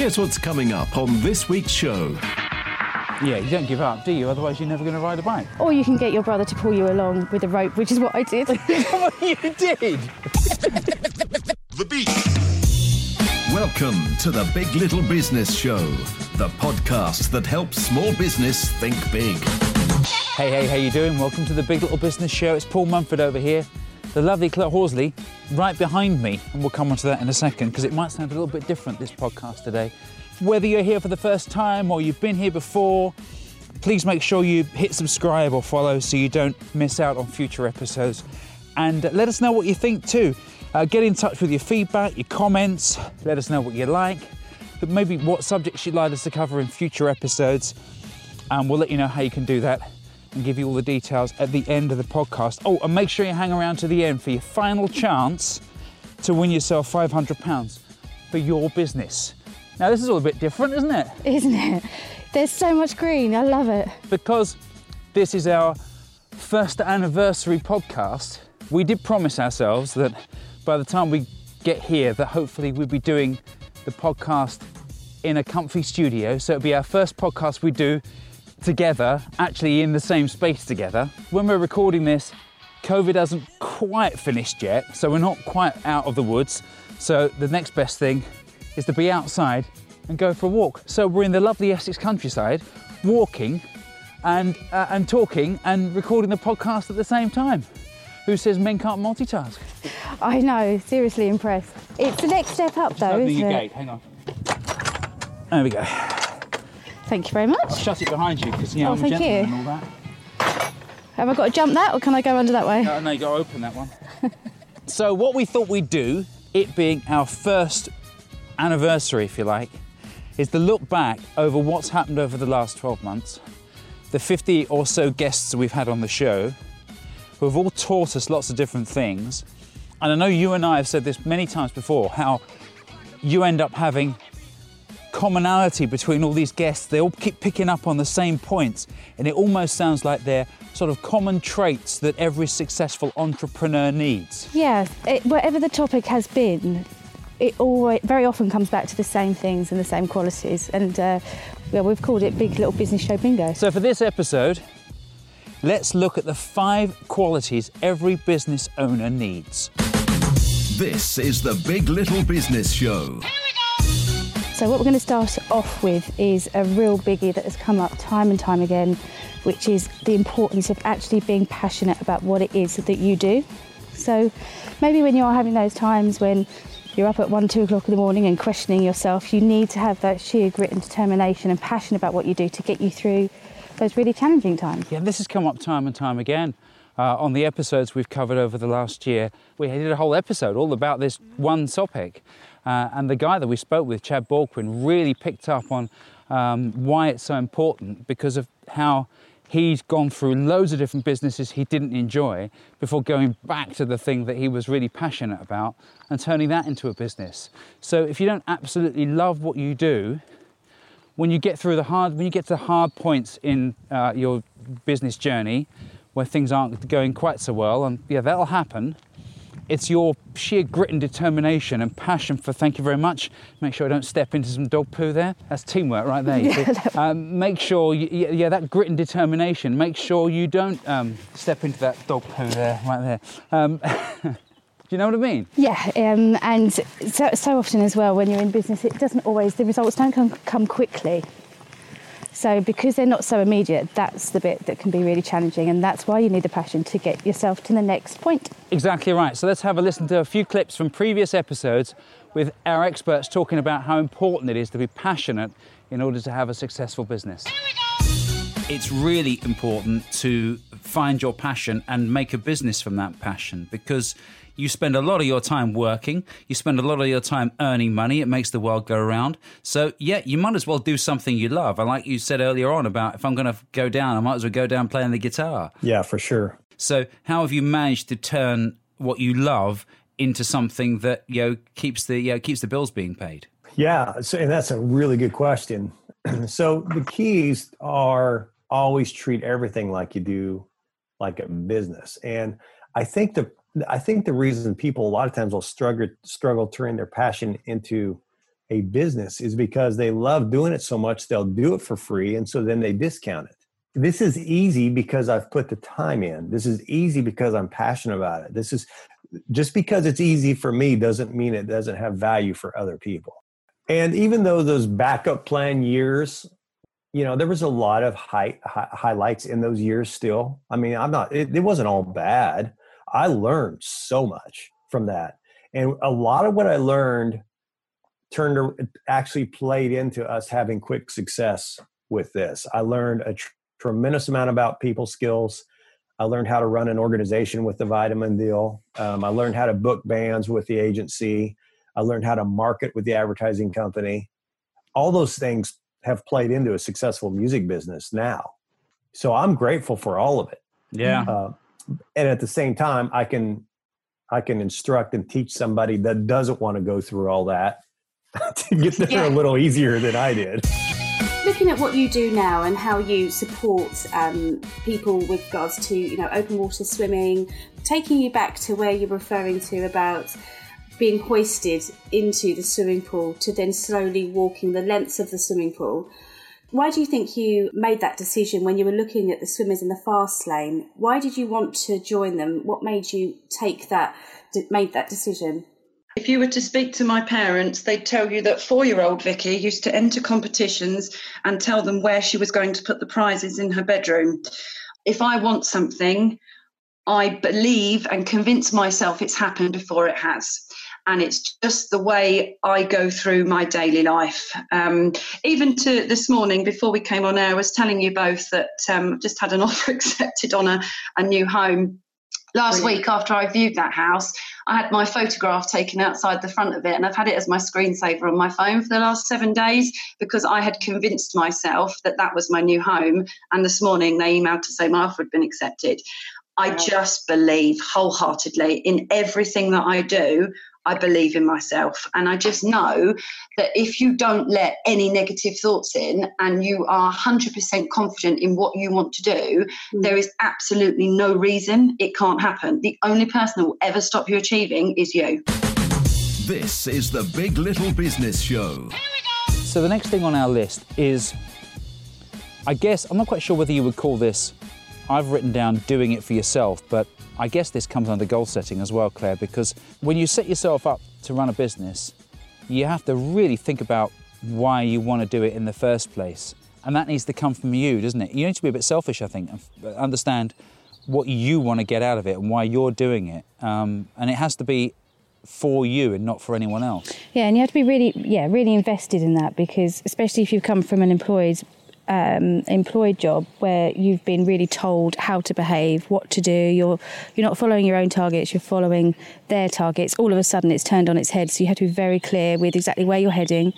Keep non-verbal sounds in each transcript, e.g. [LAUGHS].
Here's what's coming up on this week's show. Yeah, you don't give up, do you? Otherwise, you're never going to ride a bike. Or you can get your brother to pull you along with a rope, which is what I did. [LAUGHS] what you did. The beat. Welcome to the Big Little Business Show, the podcast that helps small business think big. Hey, hey, how you doing? Welcome to the Big Little Business Show. It's Paul Mumford over here. The lovely Claire Horsley right behind me, and we'll come on to that in a second because it might sound a little bit different this podcast today. Whether you're here for the first time or you've been here before, please make sure you hit subscribe or follow so you don't miss out on future episodes. And let us know what you think too. Uh, get in touch with your feedback, your comments. Let us know what you like, but maybe what subjects you'd like us to cover in future episodes. And we'll let you know how you can do that and give you all the details at the end of the podcast. Oh, and make sure you hang around to the end for your final chance to win yourself £500 for your business. Now, this is all a bit different, isn't it? [LAUGHS] Isn't it? There's so much green. I love it. Because this is our first anniversary podcast, we did promise ourselves that by the time we get here, that hopefully we'll be doing the podcast in a comfy studio. So it'll be our first podcast we do together, actually in the same space together. When we're recording this, COVID hasn't quite finished yet, so we're not quite out of the woods. So the next best thing is to be outside and go for a walk. So we're in the lovely Essex countryside, walking and uh, and talking and recording the podcast at the same time. Who says men can't multitask? I know. Seriously impressed. It's the next step up, though, isn't it? gate. Hang on. There we go. Thank you very much. Shut it behind you because you know Oh, I'm a thank gentleman you. and all that. Have I got to jump that, or can I go under that way? No, no, you got to open that one. [LAUGHS] so, what we thought we'd do, it being our first anniversary, if you like, is to look back over what's happened over the last 12 months, the 50 or so guests we've had on the show, who have all taught us lots of different things. And I know you and I have said this many times before how you end up having commonality between all these guests. They all keep picking up on the same points, and it almost sounds like they're sort of common traits that every successful entrepreneur needs. Yeah, it, whatever the topic has been, it always very often comes back to the same things and the same qualities. And uh, yeah, we've called it Big Little Business Show Bingo. So, for this episode, let's look at the five qualities every business owner needs. This is the Big Little Business Show. So, what we're going to start off with is a real biggie that has come up time and time again, which is the importance of actually being passionate about what it is that you do. So, maybe when you are having those times when you're up at one, two o'clock in the morning and questioning yourself, you need to have that sheer grit and determination and passion about what you do to get you through those really challenging times. Yeah, this has come up time and time again. Uh, on the episodes we've covered over the last year, we did a whole episode all about this one topic. Uh, and the guy that we spoke with, Chad Borquin, really picked up on um, why it's so important because of how he's gone through loads of different businesses he didn't enjoy before going back to the thing that he was really passionate about and turning that into a business. So if you don't absolutely love what you do, when you get through the hard, when you get to the hard points in uh, your business journey, where things aren't going quite so well, and yeah, that'll happen. It's your sheer grit and determination and passion for. Thank you very much. Make sure I don't step into some dog poo there. That's teamwork right there. [LAUGHS] see. um, make sure, you, yeah, yeah, that grit and determination. Make sure you don't um, step into that dog poo there, right there. Um, [LAUGHS] do you know what I mean? Yeah, um, and so, so often as well, when you're in business, it doesn't always, the results don't come, come quickly. So, because they're not so immediate, that's the bit that can be really challenging, and that's why you need the passion to get yourself to the next point. Exactly right. So let's have a listen to a few clips from previous episodes with our experts talking about how important it is to be passionate in order to have a successful business. It's really important to find your passion and make a business from that passion because you spend a lot of your time working, you spend a lot of your time earning money, it makes the world go around. So, yeah, you might as well do something you love. And like you said earlier on about if I'm going to go down, I might as well go down playing the guitar. Yeah, for sure. So, how have you managed to turn what you love into something that you know keeps the you know, keeps the bills being paid? Yeah, so, and that's a really good question. [CLEARS THROAT] so the keys are always treat everything like you do like a business. And I think the I think the reason people a lot of times will struggle struggle turning their passion into a business is because they love doing it so much they'll do it for free and so then they discount it. This is easy because i've put the time in. This is easy because i'm passionate about it. This is just because it's easy for me doesn't mean it doesn't have value for other people. And even though those backup plan years you know there was a lot of high, high highlights in those years still i mean i'm not it, it wasn't all bad i learned so much from that and a lot of what i learned turned actually played into us having quick success with this. I learned a tr- tremendous amount about people skills. I learned how to run an organization with the vitamin deal. Um, I learned how to book bands with the agency. I learned how to market with the advertising company. All those things have played into a successful music business now. So I'm grateful for all of it. Yeah. Uh, and at the same time, I can I can instruct and teach somebody that doesn't want to go through all that [LAUGHS] to get there yeah. a little easier than I did. Looking at what you do now and how you support um, people with regards to you know open water swimming, taking you back to where you're referring to about being hoisted into the swimming pool to then slowly walking the lengths of the swimming pool. Why do you think you made that decision when you were looking at the swimmers in the fast lane? Why did you want to join them? What made you take that, made that decision? If you were to speak to my parents, they'd tell you that four year old Vicky used to enter competitions and tell them where she was going to put the prizes in her bedroom. If I want something, I believe and convince myself it's happened before it has. And it's just the way I go through my daily life. Um, even to this morning, before we came on air, I was telling you both that um, I've just had an [LAUGHS] offer accepted on a, a new home last Brilliant. week after I viewed that house, I had my photograph taken outside the front of it, and I've had it as my screensaver on my phone for the last seven days because I had convinced myself that that was my new home. And this morning they emailed to say my offer had been accepted. I just believe wholeheartedly in everything that I do. I believe in myself. And I just know that if you don't let any negative thoughts in and you are 100% confident in what you want to do, mm. there is absolutely no reason it can't happen. The only person that will ever stop you achieving is you. This is the Big Little Business Show. So the next thing on our list is I guess I'm not quite sure whether you would call this I've written down doing it for yourself, but I guess this comes under goal setting as well, Claire, because when you set yourself up to run a business, you have to really think about why you want to do it in the first place. And that needs to come from you, doesn't it? You need to be a bit selfish, I think, and understand what you want to get out of it and why you're doing it. Um, and it has to be for you and not for anyone else. Yeah, and you have to be really, yeah, really invested in that because, especially if you've come from an employed um, employed job where you've been really told how to behave, what to do. You're you're not following your own targets. You're following their targets. All of a sudden, it's turned on its head. So you have to be very clear with exactly where you're heading,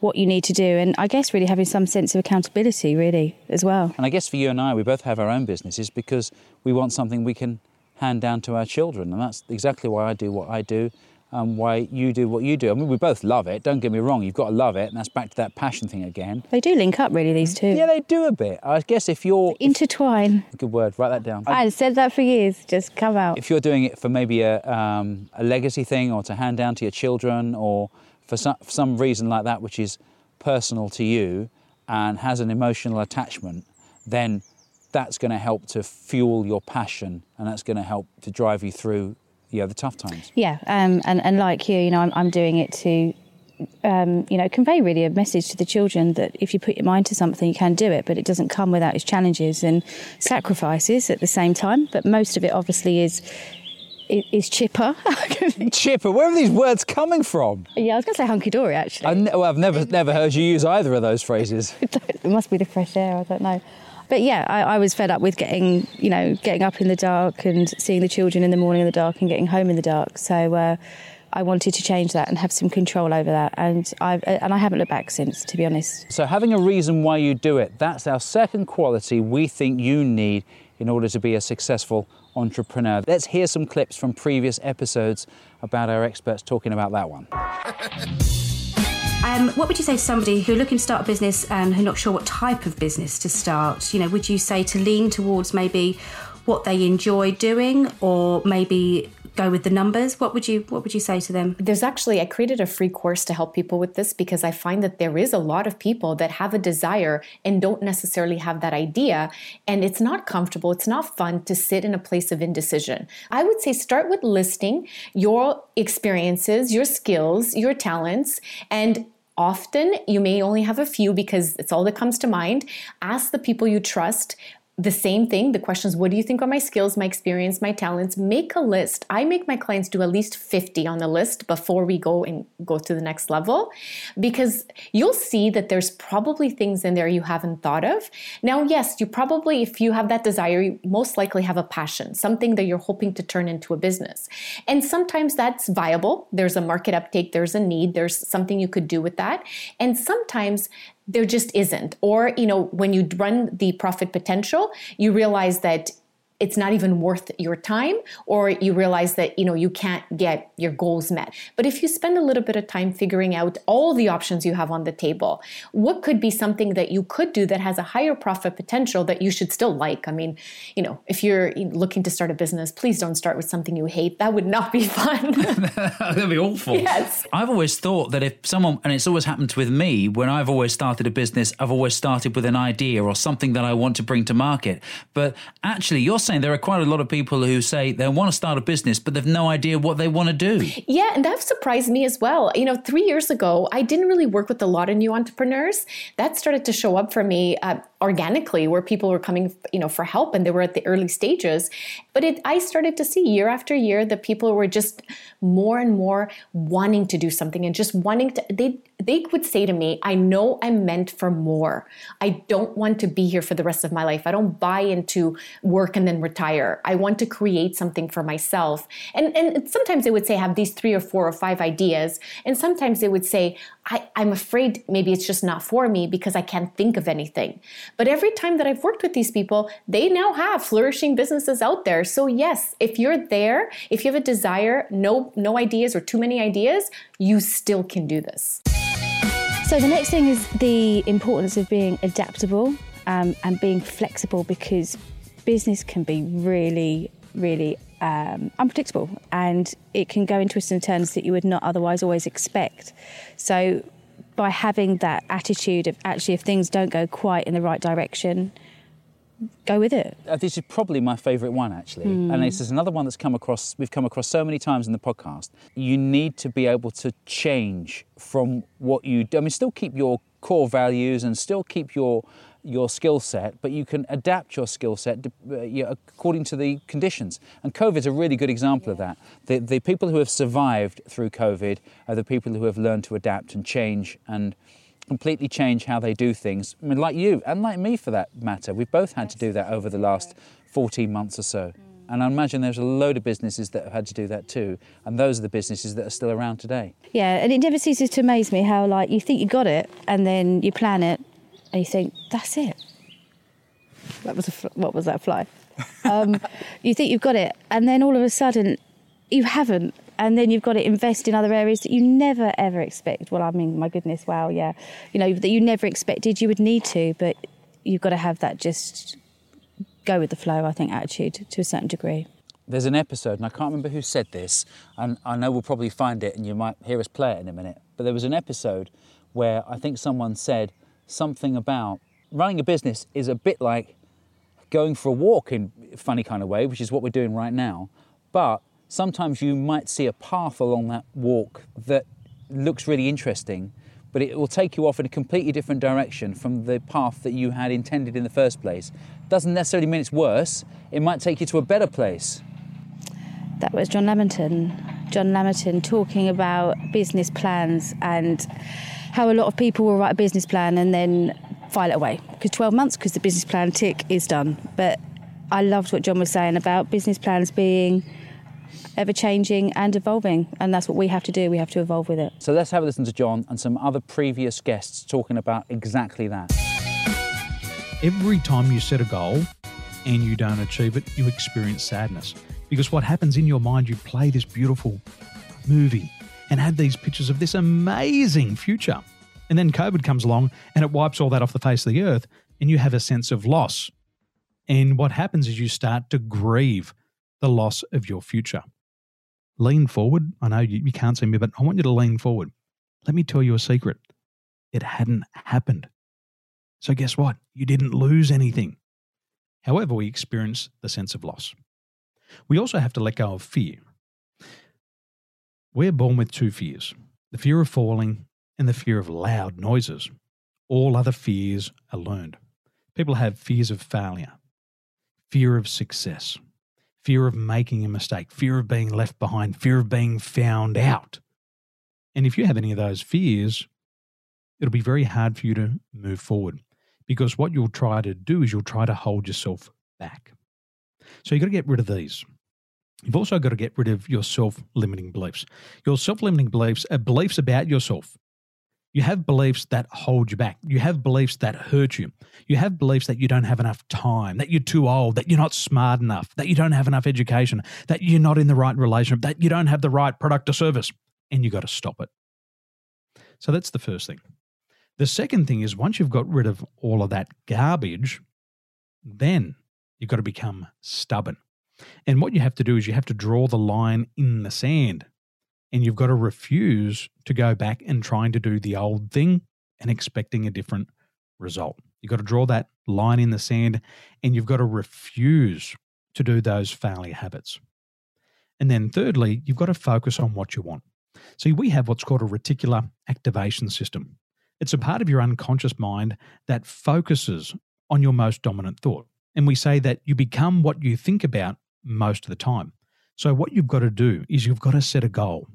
what you need to do, and I guess really having some sense of accountability, really as well. And I guess for you and I, we both have our own businesses because we want something we can hand down to our children, and that's exactly why I do what I do um, why you do what you do. I mean, we both love it. Don't get me wrong. You've got to love it, and that's back to that passion thing again. They do link up, really. These two. Yeah, they do a bit. I guess if you're intertwine. If, good word. Write that down. I, said that for years. Just come out. If you're doing it for maybe a, um, a legacy thing, or to hand down to your children, or for some, for some reason like that, which is personal to you and has an emotional attachment, then that's going to help to fuel your passion, and that's going to help to drive you through yeah, the tough times. Yeah, um, and and like you, you know, I'm, I'm doing it to. Um, you know, convey really a message to the children that if you put your mind to something, you can do it, but it doesn't come without its challenges and sacrifices at the same time. But most of it, obviously, is is chipper. [LAUGHS] [LAUGHS] chipper. Where are these words coming from? Yeah, I was going to say hunky dory actually. I well, I've never never heard you use either of those phrases. [LAUGHS] it must be the fresh air. I don't know but yeah, I, I, was fed up with getting, you know, getting up in the dark and seeing the children in the morning in the dark and getting home in the dark. So uh, I wanted to change that and have some control over that, and I and I haven't looked back since, to be honest. So having a reason why you do it—that's our second quality we think you need in order to be a successful entrepreneur. Let's hear some clips from previous episodes about our experts talking about that one. [LAUGHS] Um, what would you say to somebody who are looking to start a business and who are not sure what type of business to start? You know, would you say to lean towards maybe what they enjoy doing, or maybe go with the numbers? What would you what would you say to them? There's actually I created a free course to help people with this because I find that there is a lot of people that have a desire and don't necessarily have that idea and it's not comfortable, it's not fun to sit in a place of indecision. I would say start with listing your experiences, your skills, your talents and Often, you may only have a few because it's all that comes to mind. Ask the people you trust the same thing the questions what do you think are my skills my experience my talents? Make a list. I make my clients do at least 50 on the list before we go and go to the next level because you'll see that there's probably things in there you haven't thought of. Now yes you probably if you have that desire you most likely have a passion something that you're hoping to turn into a business. And sometimes that's viable. There's a market uptake. There's a need. There's something you could do with that. And sometimes there just isn't. Or, you know, when you run the profit potential, you realize that it's not even worth your time or you realize that you know you can't get your goals met. But if you spend a little bit of time figuring out all the options you have on the table what could be something that you could do that has a higher profit potential that you should still like? I mean you know if you're looking to start a business please don't start with something you hate. That would not be [LAUGHS] fun. [LAUGHS] That'd be awful. Yes. I've always thought that if someone and it's always happened with me when i've always started a business i've always started with an idea or something that i want to bring to market. But actually you're saying there are quite a lot of people who say they want to start a business, but they've no idea what they want to do. Yeah, and that surprised me as well. You know, three years ago, I didn't really work with a lot of new entrepreneurs. That started to show up for me uh, organically, where people were coming, you know, for help, and they were at the early stages. But it, I started to see year after year that people were just more and more wanting to do something and just wanting to. They they would say to me, I know I'm meant for more. I don't want to be here for the rest of my life. I don't buy into work and then retire. I want to create something for myself. And, and sometimes they would say, have these three or four or five ideas. And sometimes they would say, I, I'm afraid maybe it's just not for me because I can't think of anything. But every time that I've worked with these people, they now have flourishing businesses out there. So yes, if you're there, if you have a desire, no, no ideas or too many ideas, you still can do this. So the next thing is the importance of being adaptable um, and being flexible because business can be really, really um, unpredictable and it can go in twists and turns that you would not otherwise always expect. So by having that attitude of actually if things don't go quite in the right direction, go with it. Uh, this is probably my favourite one, actually, mm. and this is another one that's come across. We've come across so many times in the podcast. You need to be able to change from what you. do. I mean, still keep your core values and still keep your your skill set, but you can adapt your skill set uh, according to the conditions. And COVID is a really good example of that. The, the people who have survived through COVID are the people who have learned to adapt and change and completely change how they do things. I mean, like you and like me for that matter, we've both had to do that over the last 14 months or so. And I imagine there's a load of businesses that have had to do that too. And those are the businesses that are still around today. Yeah, and it never ceases to amaze me how, like, you think you got it and then you plan it and you think, that's it. That was a, what was that fly? [LAUGHS] Um, you think you've got it, and then all of a sudden, you haven't and then you've got to invest in other areas that you never ever expect. Well, I mean, my goodness, wow, yeah, you know that you never expected you would need to, but you've got to have that just go with the flow. I think attitude to a certain degree. There's an episode, and I can't remember who said this, and I know we'll probably find it, and you might hear us play it in a minute. But there was an episode where I think someone said something about running a business is a bit like going for a walk in a funny kind of way, which is what we're doing right now, but sometimes you might see a path along that walk that looks really interesting, but it will take you off in a completely different direction from the path that you had intended in the first place. Doesn't necessarily mean it's worse, it might take you to a better place. That was John Lamerton. John Lamerton talking about business plans and how a lot of people will write a business plan and then file it away because 12 months because the business plan tick is done. But I loved what John was saying about business plans being ever changing and evolving. And that's what we have to do. We have to evolve with it. So let's have a listen to John and some other previous guests talking about exactly that. Every time you set a goal and you don't achieve it, you experience sadness. Because what happens in your mind, you play this beautiful movie and have these pictures of this amazing future. And then COVID comes along and it wipes all that off the face of the earth, and you have a sense of loss. And what happens is you start to grieve the loss of your future. lean forward. I know you, you can't see me, but I want you to lean forward. Let me tell you a secret. It hadn't happened. So, guess what? You didn't lose anything. However, we experience the sense of loss. We also have to let go of fear. We're born with two fears the fear of falling and the fear of loud noises. All other fears are learned. People have fears of failure, fear of success, fear of making a mistake, fear of being left behind, fear of being found out. And if you have any of those fears, it'll be very hard for you to move forward because what you'll try to do is you'll try to hold yourself back. So you've got to get rid of these. You've also got to get rid of your self limiting beliefs. Your self limiting beliefs are beliefs about yourself. You have beliefs that hold you back. You have beliefs that hurt you. You have beliefs that you don't have enough time, that you're too old, that you're not smart enough, that you don't have enough education, that you're not in the right relationship, that you don't have the right product or service. And you got to stop it. So that's the first thing. The second thing is once you've got rid of all of that garbage, then you've got to become stubborn. And what you have to do is you have to draw the line in the sand and you've got to refuse to go back and trying to do the old thing and expecting a different result. You've got to draw that line in the sand and you've got to refuse to do those failure habits. And then, thirdly, you've got to focus on what you want. See, we have what's called a reticular activation system. It's a part of your unconscious mind that focuses on your most dominant thought. And we say that you become what you think about most of the time. So, what you've got to do is you've got to set a goal.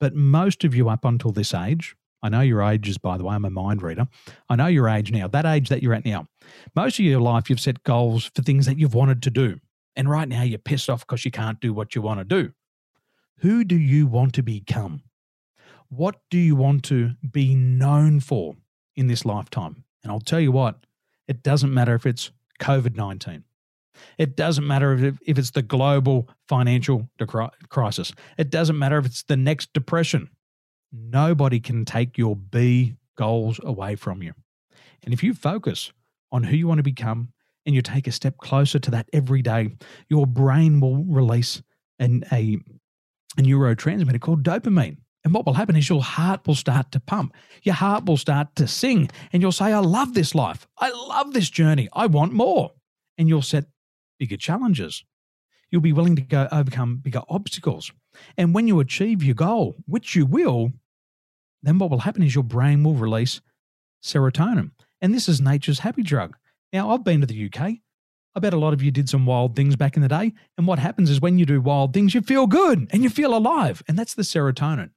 But most of you up until this age, I know your ages, by the way, I'm a mind reader. I know your age now, that age that you're at now. Most of your life, you've set goals for things that you've wanted to do. And right now, you're pissed off because you can't do what you want to do. Who do you want to become? What do you want to be known for in this lifetime? And I'll tell you what, it doesn't matter if it's COVID 19. It doesn't matter if, it's the global financial crisis. It doesn't matter if it's the next depression. Nobody can take your B goals away from you. And if you focus on who you want to become and you take a step closer to that every day, your brain will release an, a, a neurotransmitter called dopamine. And what will happen is your heart will start to pump. Your heart will start to sing. And you'll say, I love this life. I love this journey. I want more. And you'll set bigger challenges. You'll be willing to go overcome bigger obstacles. And when you achieve your goal, which you will, then what will happen is your brain will release serotonin. And this is nature's happy drug. Now, I've been to the UK. I bet a lot of you did some wild things back in the day. And what happens is when you do wild things, you feel good and you feel alive. And that's the serotonin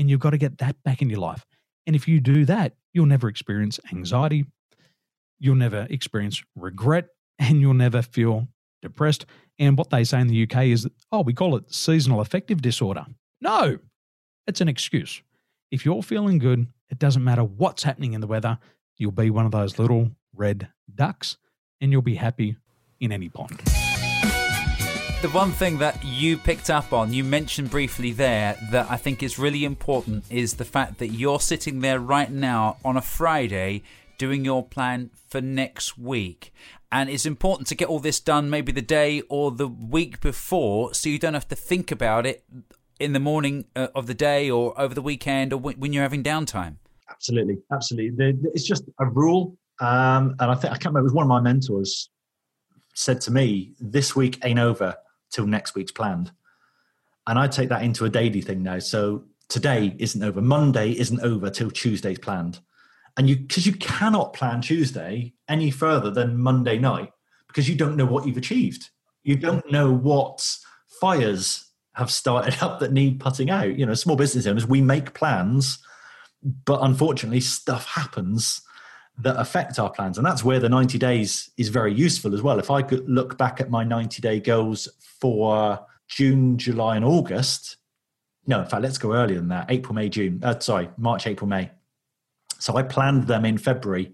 and you've got to get that back in your life. And if you do that, you'll never experience anxiety, you'll never experience regret, and you'll never feel depressed. And what they say in the UK is, oh, we call it seasonal affective disorder. No, it's an excuse. If you're feeling good, it doesn't matter what's happening in the weather, you'll be one of those little red ducks and you'll be happy in any pond the one thing that you picked up on, you mentioned briefly there, that I think is really important is the fact that you're sitting there right now on a Friday doing your plan for next week. And it's important to get all this done maybe the day or the week before so you don't have to think about it in the morning uh, of the day or over the weekend or when you're having downtime. Absolutely. Absolutely. It's just a rule. Um, and I think I can't remember, it was one of my mentors said to me, This week ain't over till next week's planned. And I take that into a daily thing now. So today isn't over. Monday isn't over till Tuesday's planned. And you, because you cannot plan Tuesday any further than Monday night because you don't know what you've achieved. You don't know what fires have started [LAUGHS] up that need putting out. You know, small business owners, we make plans, but unfortunately, stuff happens that affect our plans. And that's where the 90 days is very useful as well. If I could look back at my 90 day goals for June, July, and August, no, in fact, let's go earlier than that April, May, June, uh, sorry, March, April, May. So I planned them in February.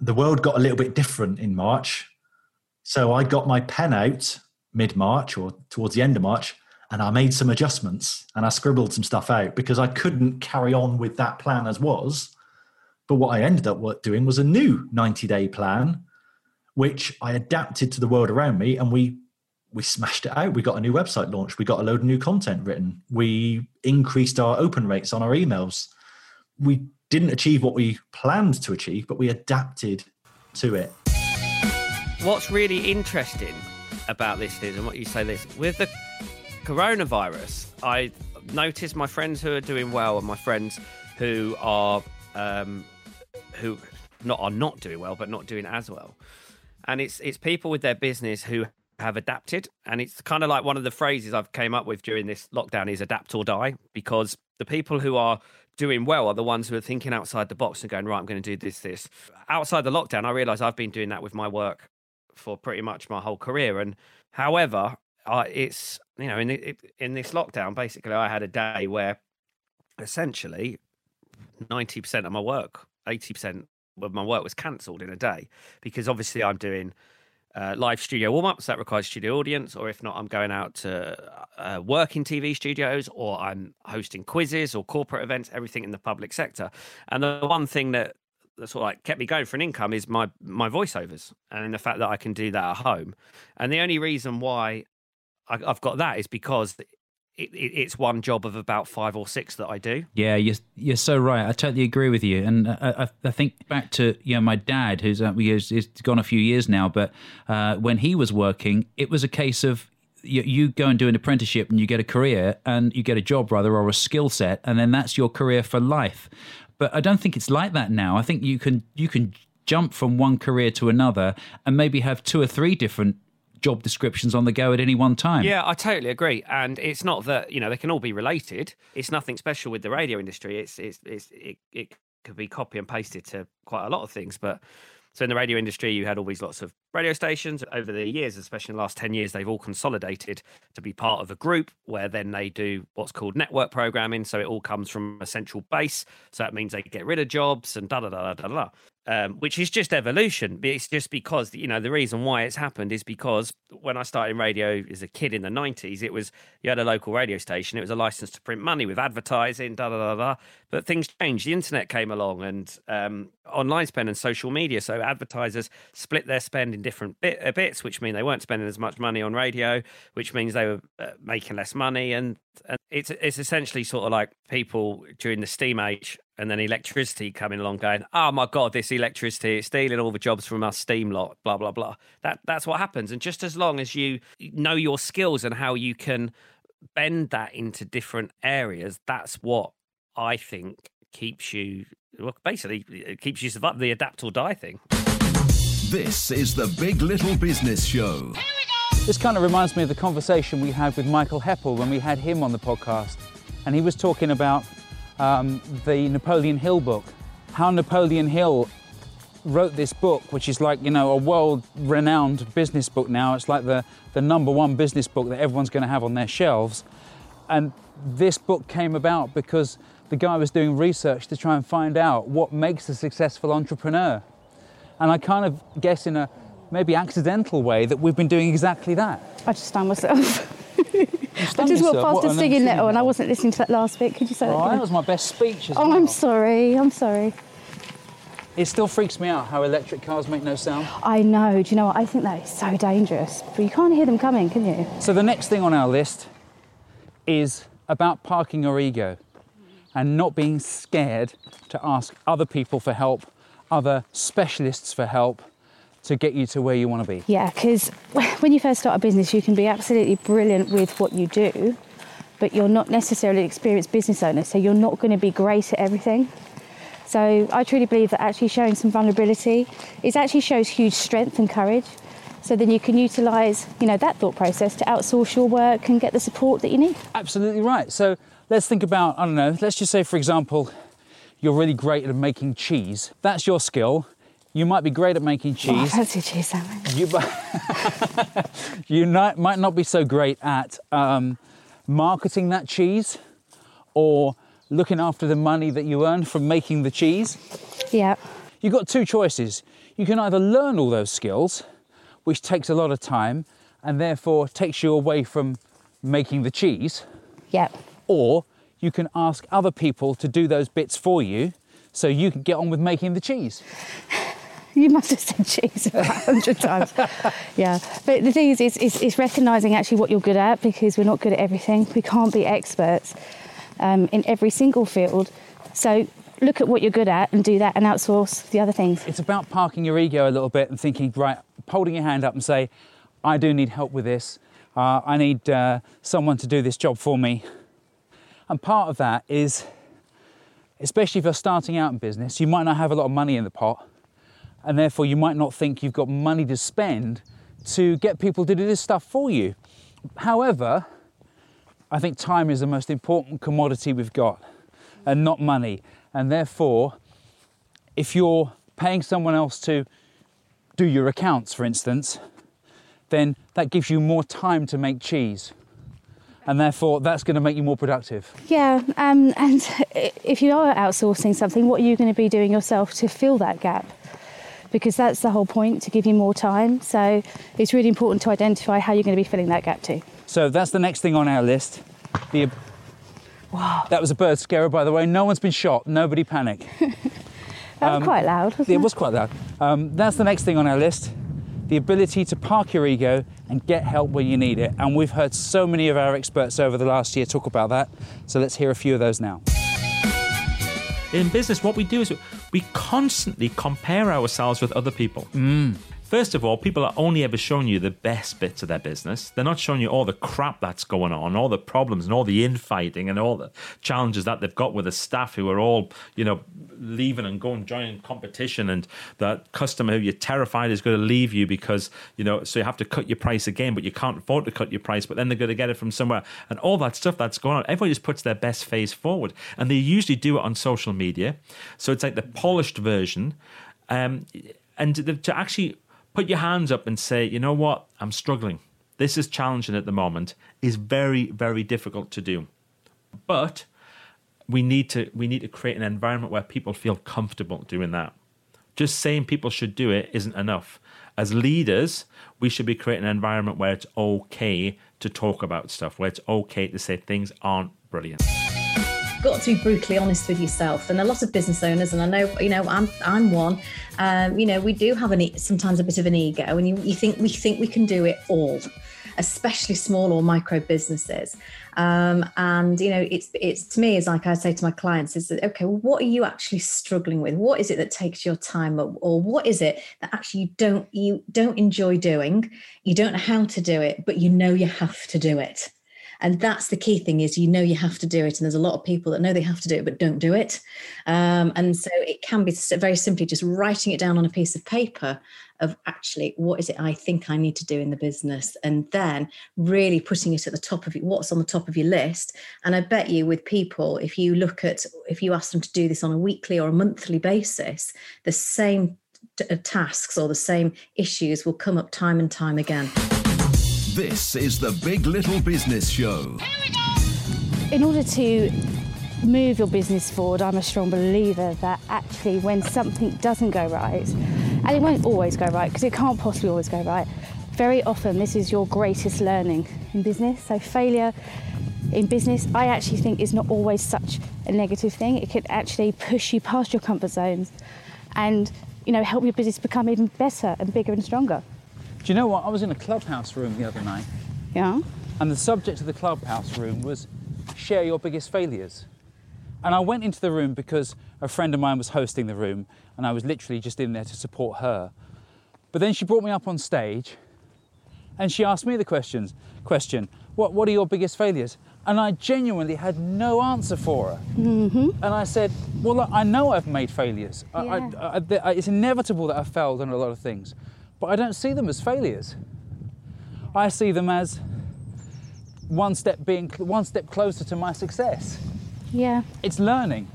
The world got a little bit different in March. So I got my pen out mid March or towards the end of March and I made some adjustments and I scribbled some stuff out because I couldn't carry on with that plan as was but what I ended up doing was a new 90 day plan, which I adapted to the world around me. And we we smashed it out. We got a new website launched. We got a load of new content written. We increased our open rates on our emails. We didn't achieve what we planned to achieve, but we adapted to it. What's really interesting about this is, and what you say this, with the coronavirus, I noticed my friends who are doing well and my friends who are um, who not are not doing well, but not doing as well. And it's it's people with their business who have adapted, and it's kind of like one of the phrases I've came up with during this lockdown is adapt or die, because the people who are doing well are the ones who are thinking outside the box and going right. I'm going to do this, this. Outside the lockdown, I realise I've been doing that with my work for pretty much my whole career, and however, it's you know in the, in this lockdown, basically, I had a day where essentially ninety percent of my work, eighty percent of my work was cancelled in a day because obviously I'm doing uh, live studio warm ups that requires studio audience, or if not, I'm going out to uh, work in TV studios, or I'm hosting quizzes or corporate events, everything in the public sector. And the one thing that that sort of like kept me going for an income is my my voiceovers and the fact that I can do that at home. And the only reason why I, I've got that is because it, it, it's one job of about five or six that I do. Yeah, you're you're so right. I totally agree with you. And I, I, I think back to you know my dad, who's uh, he's, he's gone a few years now, but uh, when he was working, it was a case of you, you go and do an apprenticeship and you get a career and you get a job rather or a skill set, and then that's your career for life. But I don't think it's like that now. I think you can you can jump from one career to another and maybe have two or three different job descriptions on the go at any one time. Yeah, I totally agree. And it's not that you know they can all be related. It's nothing special with the radio industry. It's it's, it's it, it could be copy and pasted to quite a lot of things, but. So in the radio industry, you had all these lots of radio stations. Over the years, especially in the last 10 years, they've all consolidated to be part of a group where then they do what's called network programming. So it all comes from a central base. So that means they get rid of jobs and da da da da da da um, which is just evolution. It's just because you know the reason why it's happened is because when I started in radio as a kid in the nineties, it was you had a local radio station. It was a license to print money with advertising, da da da da. But things changed. The internet came along and um, online spend and social media. So advertisers split their spend in different bit, uh, bits, which mean they weren't spending as much money on radio, which means they were uh, making less money. And, and it's it's essentially sort of like people during the steam age and then electricity coming along going, oh my God, this electricity is stealing all the jobs from us steam lot, blah, blah, blah. That That's what happens. And just as long as you know your skills and how you can bend that into different areas, that's what I think keeps you, well, basically, it keeps you survive the adapt or die thing. This is the Big Little Business Show. This kind of reminds me of the conversation we had with Michael Heppell when we had him on the podcast. And he was talking about um, the Napoleon Hill book. How Napoleon Hill wrote this book, which is like, you know, a world renowned business book now. It's like the, the number one business book that everyone's going to have on their shelves. And this book came about because the guy was doing research to try and find out what makes a successful entrepreneur. And I kind of guess in a maybe accidental way that we've been doing exactly that. I just found myself. [LAUGHS] I just walked past a singing nettle oh, and I wasn't listening to that last bit. Could you say oh, that? That was my best speech. oh, well. I'm sorry. I'm sorry. It still freaks me out how electric cars make no sound. I know. Do you know what? I think that is so dangerous. But you can't hear them coming, can you? So the next thing on our list is about parking your ego and not being scared to ask other people for help, other specialists for help, to get you to where you want to be? Yeah, because [LAUGHS] when you first start a business, you can be absolutely brilliant with what you do, but you're not necessarily an experienced business owner, so you're not going to be great at everything. So I truly believe that actually showing some vulnerability it actually shows huge strength and courage. So then you can utilise, you know, that thought process to outsource your work and get the support that you need. Absolutely right. So let's think about, I don't know, let's just say, for example, you're really great at making cheese. That's your skill. You might be great at making cheese. Oh, fancy cheese sandwich. You, [LAUGHS] you not, might not be so great at um, marketing that cheese or looking after the money that you earn from making the cheese. Yeah. You've got two choices. You can either learn all those skills, which takes a lot of time and therefore takes you away from making the cheese. Yeah. Or you can ask other people to do those bits for you so you can get on with making the cheese. [LAUGHS] You must have said cheese about a hundred times. Yeah, but the thing is, it's, it's, it's recognizing actually what you're good at because we're not good at everything. We can't be experts um, in every single field. So look at what you're good at and do that and outsource the other things. It's about parking your ego a little bit and thinking, right, holding your hand up and say, I do need help with this. Uh, I need uh, someone to do this job for me. And part of that is, especially if you're starting out in business, you might not have a lot of money in the pot, and therefore you might not think you've got money to spend to get people to do this stuff for you. However, I think time is the most important commodity we've got, and not money. And therefore, if you're paying someone else to do your accounts, for instance, then that gives you more time to make cheese. And therefore, that's going to make you more productive. Yeah, um, and [LAUGHS] if you are outsourcing something, what are you going to be doing yourself to fill that gap? Because that's the whole point to give you more time. So it's really important to identify how you're going to be filling that gap too. So that's the next thing on our list. The, wow. That was a bird scarer, by the way. No one's been shot. Nobody panic. [LAUGHS] that was quite loud. Um, it was quite loud. Um, that's the next thing on our list the ability to park your ego and get help when you need it. And we've heard so many of our experts over the last year talk about that. So let's hear a few of those now. In business, what we do is we constantly compare ourselves with other people. Mm. First of all, people are only ever showing you the best bits of their business. They're not showing you all the crap that's going on, all the problems and all the infighting and all the challenges that they've got with the staff who are all, you know, leaving and going joining competition and that customer who you're terrified is going to leave you because, you know, so you have to cut your price again, but you can't afford to cut your price, but then they're going to get it from somewhere and all that stuff that's going on. Everybody just puts their best face forward and they usually do it on social media. So it's like the polished version. Um, and to actually put your hands up and say, you know what, I'm struggling. This is challenging at the moment, is very, very difficult to do. But we need to we need to create an environment where people feel comfortable doing that. Just saying people should do it isn't enough. As leaders, we should be creating an environment where it's okay to talk about stuff, where it's okay to say things aren't brilliant got to be brutally honest with yourself. And a lot of business owners, and I know, you know, I'm I'm one. Um, you know, we do have an sometimes a bit of an ego, and you, you think we think we can do it all, especially small or micro businesses. Um, and you know, it's it's to me is like I say to my clients is that okay, well, what are you actually struggling with? What is it that takes your time up, or what is it that actually you don't you don't enjoy doing? You don't know how to do it, but you know you have to do it and that's the key thing is you know you have to do it and there's a lot of people that know they have to do it but don't do it. Um, and so it can be very simply just writing it down on a piece of paper of actually what is it i think i need to do in the business? And then really putting it at the top of it what's on the top of your list. And i bet you with people if you look at if you ask them to do this on a weekly or a monthly basis the same uh, tasks or the same issues will come up time and time again this is the Big Little Business Show. In order to move your business forward, I'm a strong believer that actually, when something doesn't go right, and it won't always go right because it can't possibly always go right, very often this is your greatest learning in business. So, failure in business, I actually think is not always such a negative thing. It can actually push you past your comfort zones and you know help your business become even better and bigger and stronger. Do you know what? I was in a clubhouse room the other night. Yeah. And the subject of the clubhouse room was share your biggest failures. And I went into the room because a friend of mine was hosting the room and I was literally just in there to support her. But then she brought me up on stage and she asked me the questions question, what, what are your biggest failures? And I genuinely had no answer for her. Mm-hmm. And I said, well, look, I know I've made failures. Yeah. I, I, I, it's inevitable that I've failed on a lot of things but I don't see them as failures. I see them as one step being one step closer to my success. Yeah. It's learning.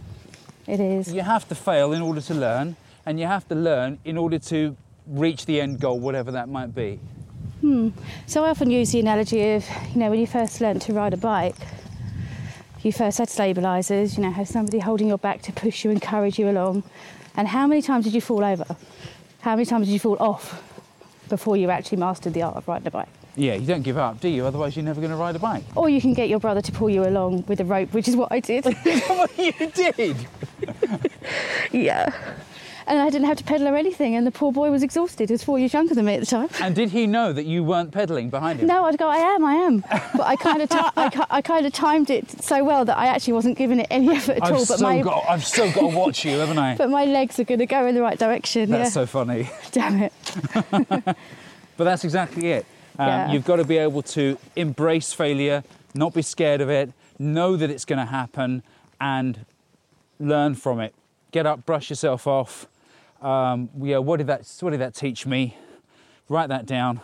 It is. You have to fail in order to learn, and you have to learn in order to reach the end goal, whatever that might be. Hmm. So I often use the analogy of, you know, when you first learned to ride a bike, you first had stabilizers, you know, have somebody holding your back to push you, encourage you along. And how many times did you fall over? How many times did you fall off? Before you actually mastered the art of riding a bike. Yeah, you don't give up, do you? Otherwise, you're never going to ride a bike. Or you can get your brother to pull you along with a rope, which is what I did. [LAUGHS] what you did? [LAUGHS] yeah. And I didn't have to pedal or anything. And the poor boy was exhausted. He was four years younger than me at the time. And did he know that you weren't pedaling behind him? No, I'd go, I am, I am. But I kind of, I, [LAUGHS] I kind of timed it so well that I actually wasn't giving it any effort at I've all. But my, got, I've still got to watch you, haven't I? [LAUGHS] but my legs are going to go in the right direction. That's yeah. so funny. [LAUGHS] Damn it. But that's exactly it. Um, Yeah. You've got to be able to embrace failure, not be scared of it, know that it's going to happen, and learn from it. Get up, brush yourself off. Um, yeah, what did that? What did that teach me? Write that down.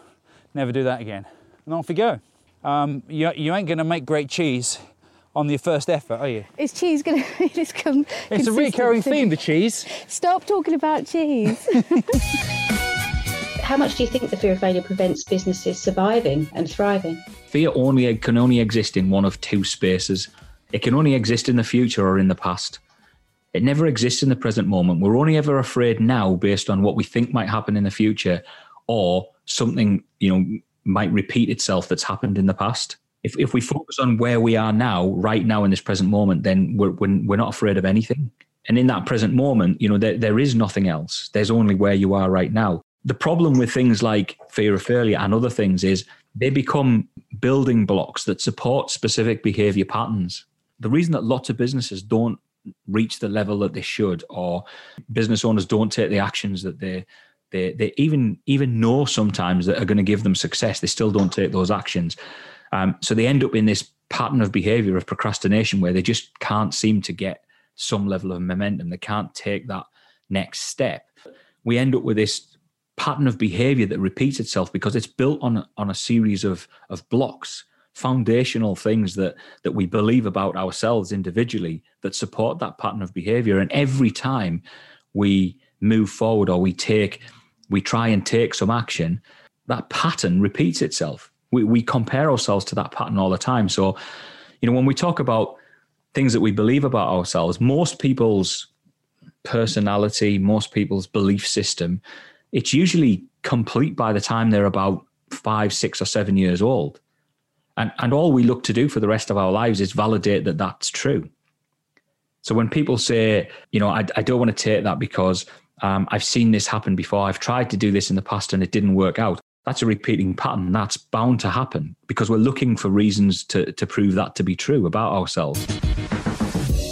Never do that again. And off you go. Um, you, you ain't going to make great cheese on your first effort, are you? Is cheese going to just come? It's a recurring theme, the cheese. Stop talking about cheese. [LAUGHS] How much do you think the fear of failure prevents businesses surviving and thriving? Fear only can only exist in one of two spaces. It can only exist in the future or in the past. It never exists in the present moment. We're only ever afraid now based on what we think might happen in the future or something, you know, might repeat itself that's happened in the past. If, if we focus on where we are now, right now in this present moment, then we're, we're, not afraid of anything. And in that present moment, you know, there, there is nothing else. There's only where you are right now. The problem with things like fear of failure and other things is they become building blocks that support specific behavior patterns. The reason that lots of businesses don't reach the level that they should, or business owners don't take the actions that they they they even even know sometimes that are going to give them success, they still don't take those actions. Um, so they end up in this pattern of behavior of procrastination where they just can't seem to get some level of momentum. They can't take that next step. We end up with this pattern of behavior that repeats itself because it's built on on a series of of blocks foundational things that that we believe about ourselves individually that support that pattern of behavior. And every time we move forward or we take we try and take some action that pattern repeats itself. We, we compare ourselves to that pattern all the time. So you know when we talk about things that we believe about ourselves most people's personality most people's belief system it's usually complete by the time they're about five, six, or seven years old. And, and all we look to do for the rest of our lives is validate that that's true. So when people say, you know, I, I don't want to take that because um, I've seen this happen before, I've tried to do this in the past and it didn't work out, that's a repeating pattern. That's bound to happen because we're looking for reasons to, to prove that to be true about ourselves.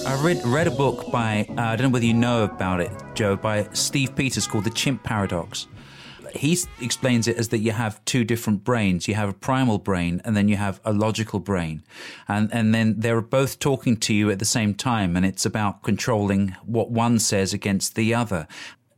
I read read a book by uh, I don't know whether you know about it, Joe, by Steve Peters called The Chimp Paradox. He explains it as that you have two different brains. You have a primal brain and then you have a logical brain, and and then they're both talking to you at the same time, and it's about controlling what one says against the other.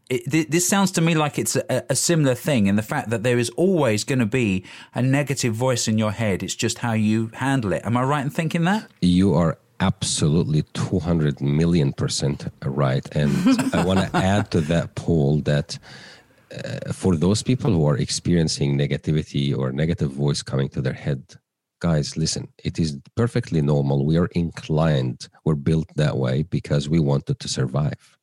It, th- this sounds to me like it's a, a similar thing in the fact that there is always going to be a negative voice in your head. It's just how you handle it. Am I right in thinking that? You are absolutely 200 million percent right. And [LAUGHS] I want to add to that, Paul, that uh, for those people who are experiencing negativity or negative voice coming to their head, guys, listen, it is perfectly normal. We are inclined, we're built that way because we wanted to survive.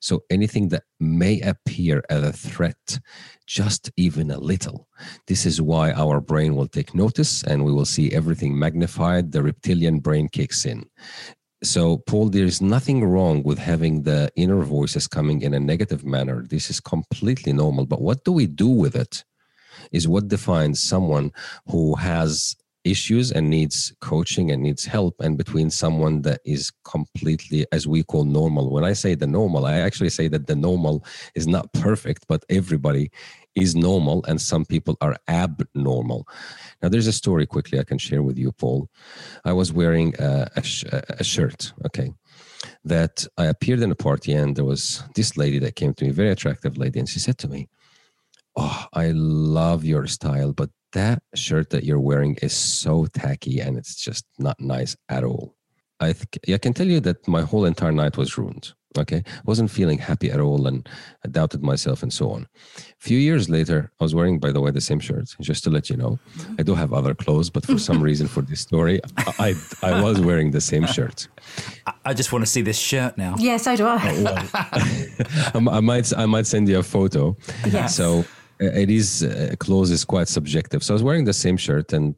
So anything that may appear as a threat, just even a little, this is why our brain will take notice and we will see everything magnified. The reptilian brain kicks in. So, Paul, there is nothing wrong with having the inner voices coming in a negative manner. This is completely normal. But what do we do with it is what defines someone who has issues and needs coaching and needs help and between someone that is completely as we call normal. When i say the normal i actually say that the normal is not perfect but everybody is normal and some people are abnormal. Now there's a story quickly i can share with you paul. I was wearing a, a, sh- a shirt okay that i appeared in a party and there was this lady that came to me very attractive lady and she said to me oh i love your style but that shirt that you're wearing is so tacky and it's just not nice at all. I th- I can tell you that my whole entire night was ruined. Okay, wasn't feeling happy at all, and I doubted myself and so on. A few years later, I was wearing, by the way, the same shirt. Just to let you know, mm-hmm. I do have other clothes, but for some reason, for this story, I I, I was wearing the same shirt. I just want to see this shirt now. Yeah, so do oh, I. [LAUGHS] I might I might send you a photo. Yes. So uh, it is uh, clothes is quite subjective. So I was wearing the same shirt, and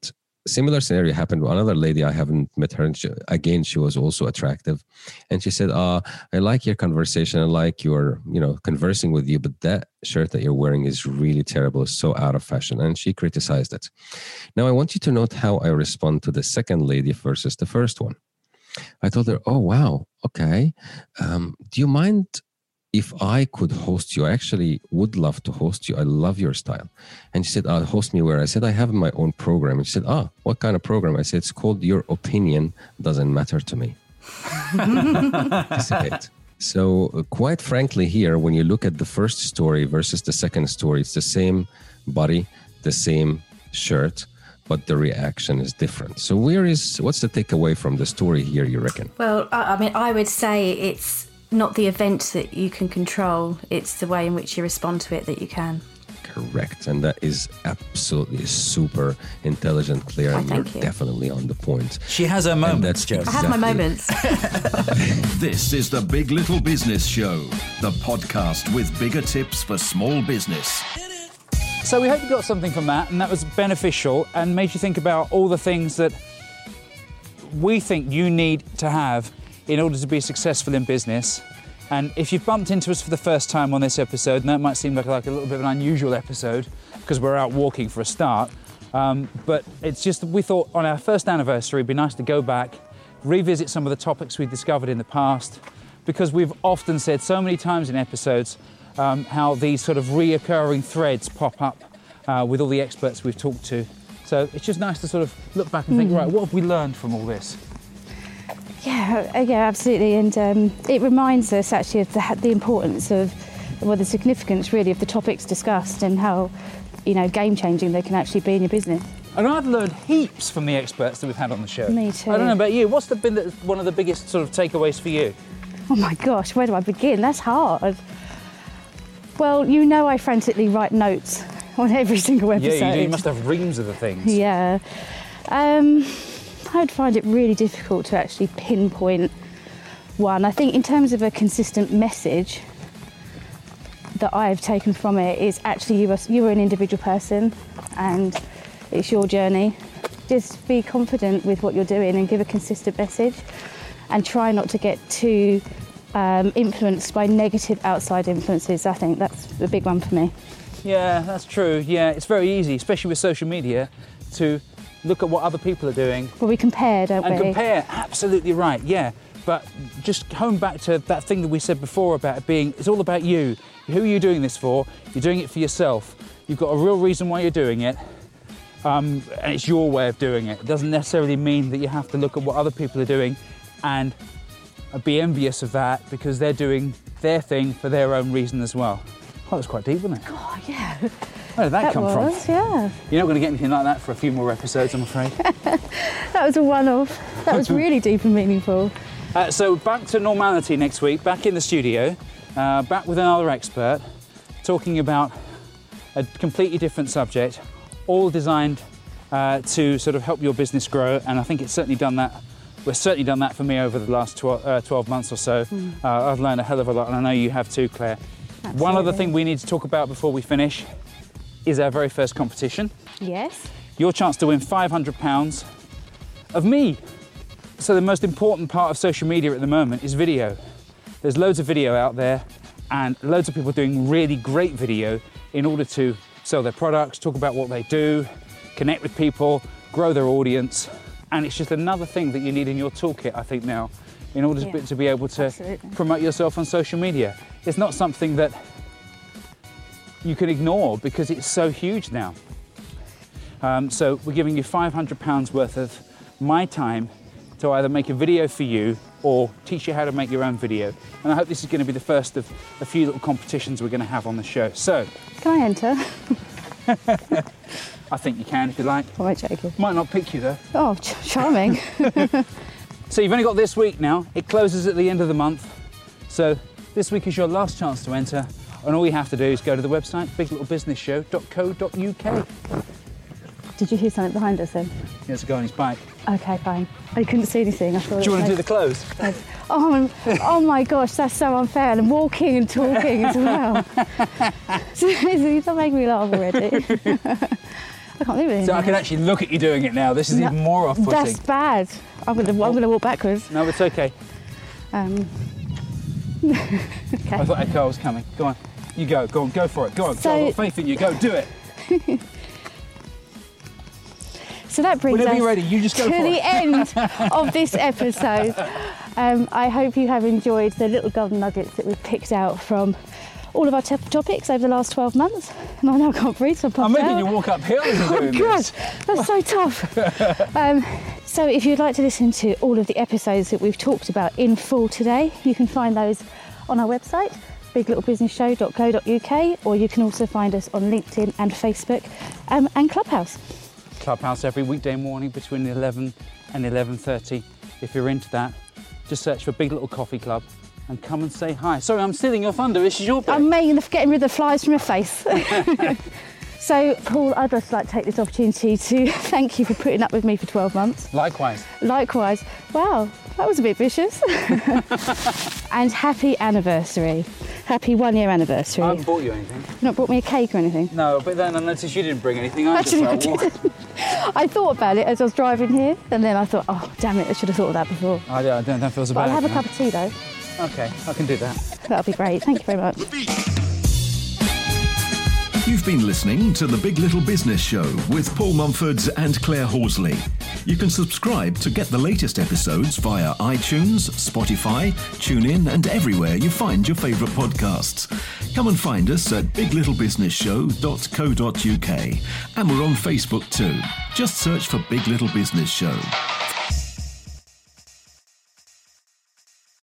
similar scenario happened with another lady. I haven't met her. And she, again, she was also attractive, and she said, "Uh, I like your conversation. I like your, you know, conversing with you, but that shirt that you're wearing is really terrible. It's so out of fashion." And she criticized it. Now, I want you to note how I respond to the second lady versus the first one. I told her, "Oh wow, okay. Um, do you mind if I could host you, I actually would love to host you. I love your style. And she said, uh, host me where? I said, I have my own program. And she said, ah, what kind of program? I said, it's called Your Opinion Doesn't Matter to Me. [LAUGHS] so, uh, quite frankly, here, when you look at the first story versus the second story, it's the same body, the same shirt, but the reaction is different. So, where is what's the takeaway from the story here, you reckon? Well, I, I mean, I would say it's not the event that you can control, it's the way in which you respond to it that you can. Correct. And that is absolutely super intelligent, clear, oh, and you're you. definitely on the point. She has her moments, Joe. I have my moments. [LAUGHS] this is the Big Little Business Show, the podcast with bigger tips for small business. So we hope you got something from that and that was beneficial and made you think about all the things that we think you need to have in order to be successful in business. And if you've bumped into us for the first time on this episode, and that might seem like, like a little bit of an unusual episode because we're out walking for a start, um, but it's just we thought on our first anniversary it'd be nice to go back, revisit some of the topics we've discovered in the past, because we've often said so many times in episodes um, how these sort of reoccurring threads pop up uh, with all the experts we've talked to. So it's just nice to sort of look back and think, mm. right, what have we learned from all this? Yeah, yeah, absolutely. And um, it reminds us actually of the, the importance of, well, the significance really of the topics discussed and how, you know, game changing they can actually be in your business. And I've learned heaps from the experts that we've had on the show. Me too. I don't know about you. What's the, been the, one of the biggest sort of takeaways for you? Oh my gosh, where do I begin? That's hard. Well, you know, I frantically write notes on every [LAUGHS] single episode. Yeah, you, do. you must have reams of the things. Yeah. Um, I'd find it really difficult to actually pinpoint one. I think in terms of a consistent message that I've taken from it is actually you are, you are an individual person and it's your journey. Just be confident with what you're doing and give a consistent message and try not to get too um, influenced by negative outside influences. I think that's a big one for me. Yeah, that's true. Yeah, it's very easy, especially with social media, to look at what other people are doing. Well, we compare, don't and we? And compare, absolutely right, yeah. But just home back to that thing that we said before about it being, it's all about you. Who are you doing this for? You're doing it for yourself. You've got a real reason why you're doing it. Um, and it's your way of doing it. It doesn't necessarily mean that you have to look at what other people are doing and be envious of that because they're doing their thing for their own reason as well. Oh, that was quite deep, wasn't it? Oh, yeah. [LAUGHS] Where did that, that come was, from? Yeah. You're not going to get anything like that for a few more episodes, I'm afraid. [LAUGHS] that was a one-off. That was [LAUGHS] really deep and meaningful. Uh, so back to normality next week, back in the studio, uh, back with another expert, talking about a completely different subject, all designed uh, to sort of help your business grow. And I think it's certainly done that. We've certainly done that for me over the last 12, uh, 12 months or so. Mm. I've learned a hell of a lot, and I know you have too, Claire. Absolutely. One other thing we need to talk about before we finish is our very first competition. Yes. Your chance to win £500 of me. So, the most important part of social media at the moment is video. There's loads of video out there, and loads of people doing really great video in order to sell their products, talk about what they do, connect with people, grow their audience. And it's just another thing that you need in your toolkit, I think, now, in order yeah. to, be able to Absolutely. promote yourself on social media. It's not something that you can ignore because it's so huge now. Um, so we're giving you £500 worth of my time to either make a video for you or teach you how to make your own video. And I hope this is going to be the first of a few little competitions we're going to have on the show. So, can I enter? [LAUGHS] I think you can if you like. Oh, I'm. Might not pick you though. Oh, ch- charming. [LAUGHS] [LAUGHS] so you've only got this week now. It closes at the end of the month. So this week is your last chance to enter. And all you have to do is go to the website, biglittlebusinessshow.co.uk. Did you hear something behind us then? There's a guy on his bike. Okay, fine. I couldn't see anything. I thought. Do you want to do the close? [LAUGHS] Oh, oh my gosh, that's so unfair. And walking and talking as well. [LAUGHS] [LAUGHS] You're making me laugh already. I can't do it. So I can actually look at you doing it now. This is No, even more off-putting. That's bad. I'm gonna I'm gonna walk backwards. No, it's okay. Um, I thought Echo was coming. Go on. You go. Go on. Go for it. Go on. So- I've got faith in you. Go. Do it. [LAUGHS] So that brings Whenever us you're ready, you just go to the it. end [LAUGHS] of this episode. Um, I hope you have enjoyed the little golden nuggets that we've picked out from all of our top topics over the last 12 months. And I now can't breathe, so I'm I'm making out. you walk uphill Oh doing God, this. that's so tough. [LAUGHS] um, so if you'd like to listen to all of the episodes that we've talked about in full today, you can find those on our website, biglittlebusinessshow.co.uk, or you can also find us on LinkedIn and Facebook um, and Clubhouse. Clubhouse every weekday morning between 11 and 11.30. If you're into that, just search for Big Little Coffee Club and come and say hi. Sorry, I'm stealing your thunder. This is your bit. I'm making the, getting rid of the flies from your face. [LAUGHS] [LAUGHS] so, Paul, I'd just like to take this opportunity to [LAUGHS] thank you for putting up with me for 12 months. Likewise. Likewise. Wow, that was a bit vicious. [LAUGHS] and happy anniversary. Happy one year anniversary. I haven't bought you anything. You've not brought me a cake or anything? No, but then I noticed you didn't bring anything. I just Actually, I felt walk- [LAUGHS] I thought about it as I was driving here, and then I thought, oh, damn it, I should have thought of that before. I don't, I don't, don't feel so But bad. I'll have a now. cup of tea though. Okay, I can do that. That'll be great. Thank you very much. You've been listening to The Big Little Business Show with Paul Mumfords and Claire Horsley. You can subscribe to get the latest episodes via iTunes, Spotify, TuneIn, and everywhere you find your favourite podcasts. Come and find us at biglittlebusinessshow.co.uk. And we're on Facebook too. Just search for Big Little Business Show.